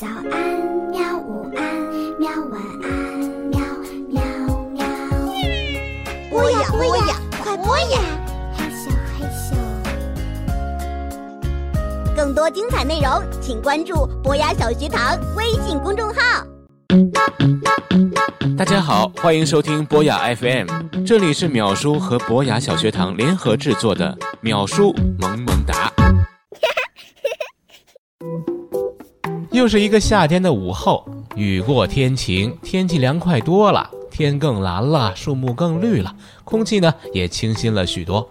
早安，喵！午安，喵！晚安，喵喵喵！播呀播呀，快播呀！嘿咻，嘿咻。更多精彩内容，请关注博雅小学堂微信公众号。大家好，欢迎收听博雅 FM，这里是淼叔和博雅小学堂联合制作的淼叔萌萌又是一个夏天的午后，雨过天晴，天气凉快多了，天更蓝了，树木更绿了，空气呢也清新了许多。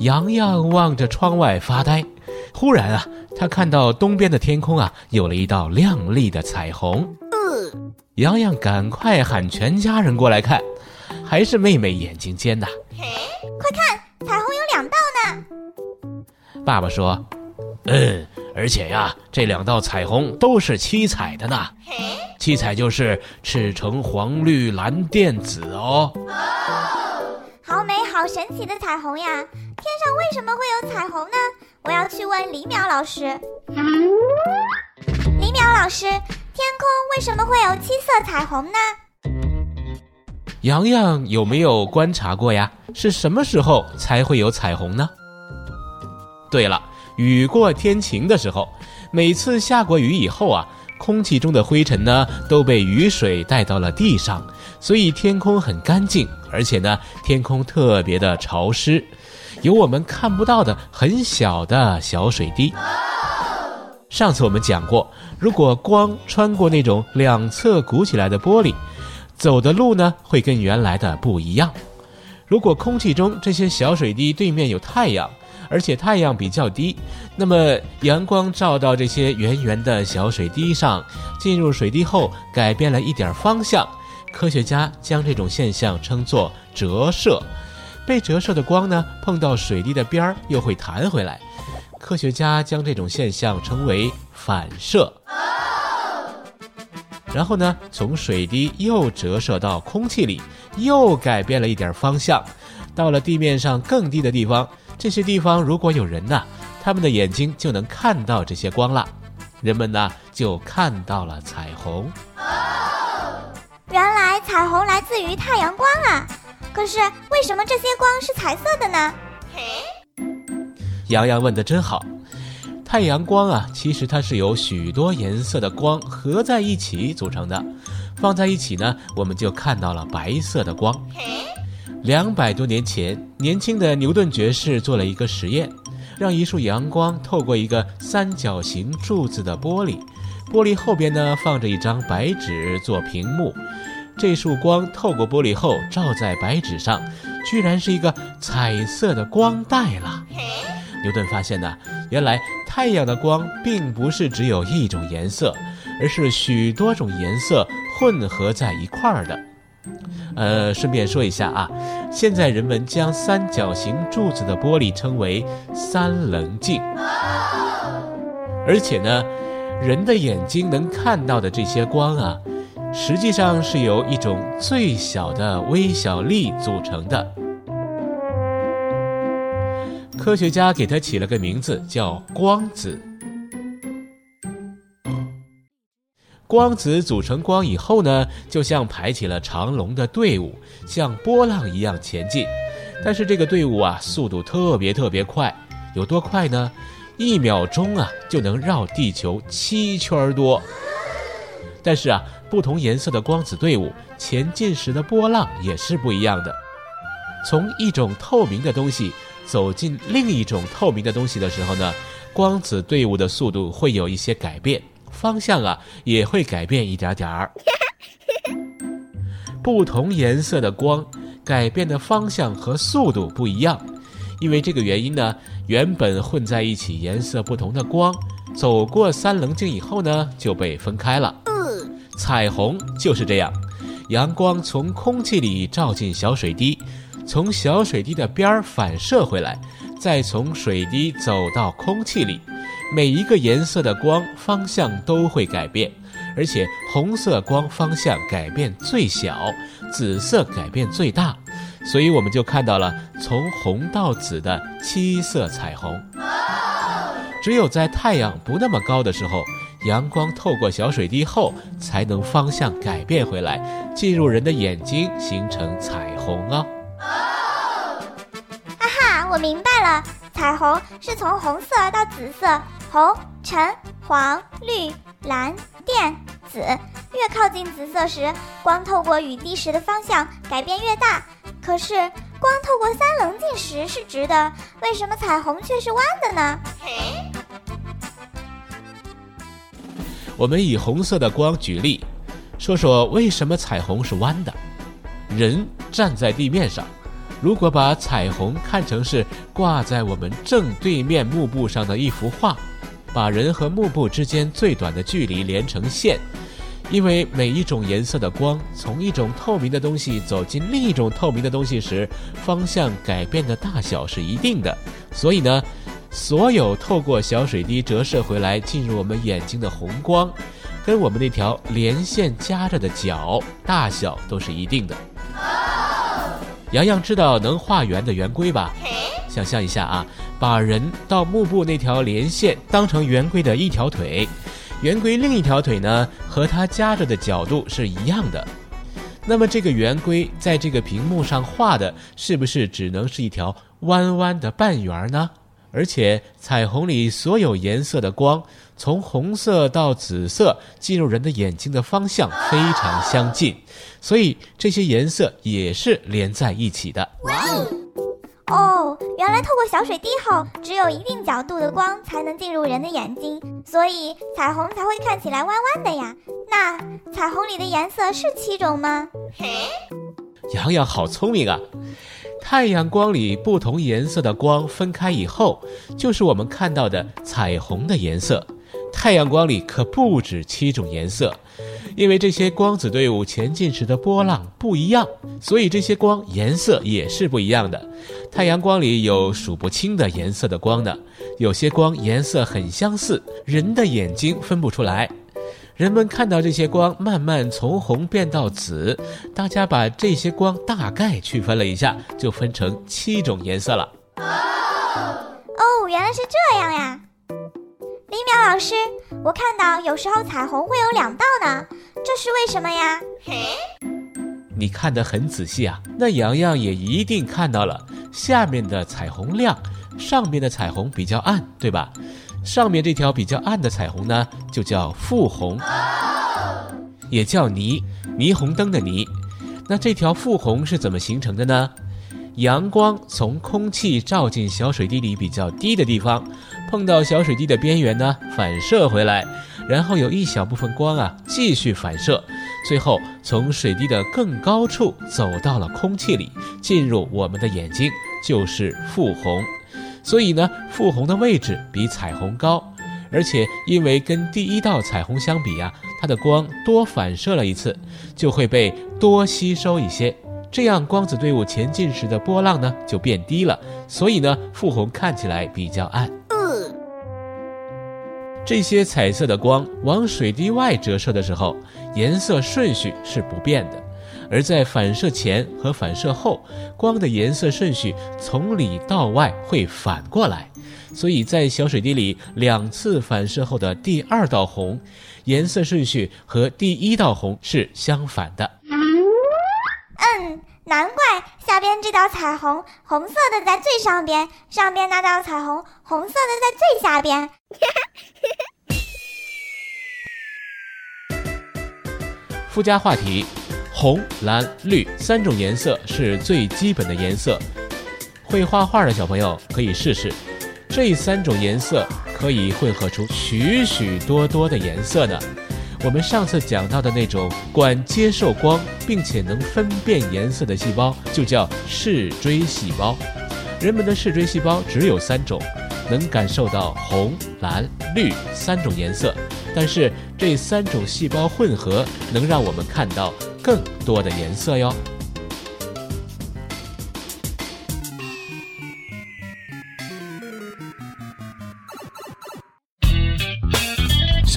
洋洋望着窗外发呆，忽然啊，他看到东边的天空啊，有了一道亮丽的彩虹。洋洋赶快喊全家人过来看，还是妹妹眼睛尖呐。快看，彩虹有两道呢。爸爸说：“嗯。”而且呀，这两道彩虹都是七彩的呢。七彩就是赤橙黄绿蓝靛紫哦。好美好神奇的彩虹呀！天上为什么会有彩虹呢？我要去问李淼老师。李淼老师，天空为什么会有七色彩虹呢？洋洋有没有观察过呀？是什么时候才会有彩虹呢？对了。雨过天晴的时候，每次下过雨以后啊，空气中的灰尘呢都被雨水带到了地上，所以天空很干净，而且呢天空特别的潮湿，有我们看不到的很小的小水滴。上次我们讲过，如果光穿过那种两侧鼓起来的玻璃，走的路呢会跟原来的不一样。如果空气中这些小水滴对面有太阳。而且太阳比较低，那么阳光照到这些圆圆的小水滴上，进入水滴后改变了一点方向。科学家将这种现象称作折射。被折射的光呢，碰到水滴的边儿又会弹回来。科学家将这种现象称为反射。然后呢，从水滴又折射到空气里，又改变了一点方向，到了地面上更低的地方。这些地方如果有人呢，他们的眼睛就能看到这些光了，人们呢就看到了彩虹。原来彩虹来自于太阳光啊！可是为什么这些光是彩色的呢？洋洋问的真好。太阳光啊，其实它是由许多颜色的光合在一起组成的，放在一起呢，我们就看到了白色的光。两百多年前，年轻的牛顿爵士做了一个实验，让一束阳光透过一个三角形柱子的玻璃，玻璃后边呢放着一张白纸做屏幕，这束光透过玻璃后照在白纸上，居然是一个彩色的光带了。牛顿发现呢，原来太阳的光并不是只有一种颜色，而是许多种颜色混合在一块儿的。呃，顺便说一下啊，现在人们将三角形柱子的玻璃称为三棱镜，而且呢，人的眼睛能看到的这些光啊，实际上是由一种最小的微小粒组成的。科学家给它起了个名字，叫光子。光子组成光以后呢，就像排起了长龙的队伍，像波浪一样前进。但是这个队伍啊，速度特别特别快，有多快呢？一秒钟啊，就能绕地球七圈多。但是啊，不同颜色的光子队伍前进时的波浪也是不一样的。从一种透明的东西走进另一种透明的东西的时候呢，光子队伍的速度会有一些改变。方向啊也会改变一点点儿，不同颜色的光改变的方向和速度不一样，因为这个原因呢，原本混在一起颜色不同的光，走过三棱镜以后呢就被分开了。彩虹就是这样，阳光从空气里照进小水滴，从小水滴的边儿反射回来，再从水滴走到空气里。每一个颜色的光方向都会改变，而且红色光方向改变最小，紫色改变最大，所以我们就看到了从红到紫的七色彩虹。只有在太阳不那么高的时候，阳光透过小水滴后，才能方向改变回来，进入人的眼睛，形成彩虹哦。哈哈，我明白了，彩虹是从红色到紫色，红、橙、黄、绿、蓝、靛、紫，越靠近紫色时，光透过雨滴时的方向改变越大。可是光透过三棱镜时是直的，为什么彩虹却是弯的呢？我们以红色的光举例，说说为什么彩虹是弯的。人站在地面上，如果把彩虹看成是挂在我们正对面幕布上的一幅画，把人和幕布之间最短的距离连成线，因为每一种颜色的光从一种透明的东西走进另一种透明的东西时，方向改变的大小是一定的，所以呢。所有透过小水滴折射回来进入我们眼睛的红光，跟我们那条连线夹着的角大小都是一定的。洋洋知道能画圆的圆规吧？想象一下啊，把人到幕布那条连线当成圆规的一条腿，圆规另一条腿呢和它夹着的角度是一样的。那么这个圆规在这个屏幕上画的是不是只能是一条弯弯的半圆呢？而且彩虹里所有颜色的光，从红色到紫色进入人的眼睛的方向非常相近，所以这些颜色也是连在一起的。哦，哦原来透过小水滴后，只有一定角度的光才能进入人的眼睛，所以彩虹才会看起来弯弯的呀。那彩虹里的颜色是七种吗？洋洋好聪明啊！太阳光里不同颜色的光分开以后，就是我们看到的彩虹的颜色。太阳光里可不止七种颜色，因为这些光子队伍前进时的波浪不一样，所以这些光颜色也是不一样的。太阳光里有数不清的颜色的光呢，有些光颜色很相似，人的眼睛分不出来。人们看到这些光慢慢从红变到紫，大家把这些光大概区分了一下，就分成七种颜色了。哦，原来是这样呀！李淼老师，我看到有时候彩虹会有两道呢，这是为什么呀？你看得很仔细啊，那洋洋也一定看到了，下面的彩虹亮，上面的彩虹比较暗，对吧？上面这条比较暗的彩虹呢，就叫复红，也叫霓霓虹灯的霓。那这条复红是怎么形成的呢？阳光从空气照进小水滴里比较低的地方，碰到小水滴的边缘呢，反射回来，然后有一小部分光啊继续反射，最后从水滴的更高处走到了空气里，进入我们的眼睛，就是副红。所以呢，副红的位置比彩虹高，而且因为跟第一道彩虹相比呀，它的光多反射了一次，就会被多吸收一些，这样光子队伍前进时的波浪呢就变低了。所以呢，副红看起来比较暗。这些彩色的光往水滴外折射的时候，颜色顺序是不变的。而在反射前和反射后，光的颜色顺序从里到外会反过来，所以在小水滴里两次反射后的第二道红，颜色顺序和第一道红是相反的。难怪下边这道彩虹红色的在最上边，上边那道彩虹红色的在最下边。附加话题。红、蓝、绿三种颜色是最基本的颜色，会画画的小朋友可以试试。这三种颜色可以混合出许许多多的颜色呢。我们上次讲到的那种管接受光并且能分辨颜色的细胞，就叫视锥细胞。人们的视锥细胞只有三种，能感受到红、蓝、绿三种颜色，但是这三种细胞混合能让我们看到。更多的颜色哟！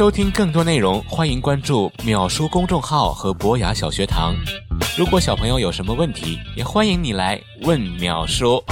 收听更多内容，欢迎关注“秒叔”公众号和博雅小学堂。如果小朋友有什么问题，也欢迎你来问秒叔。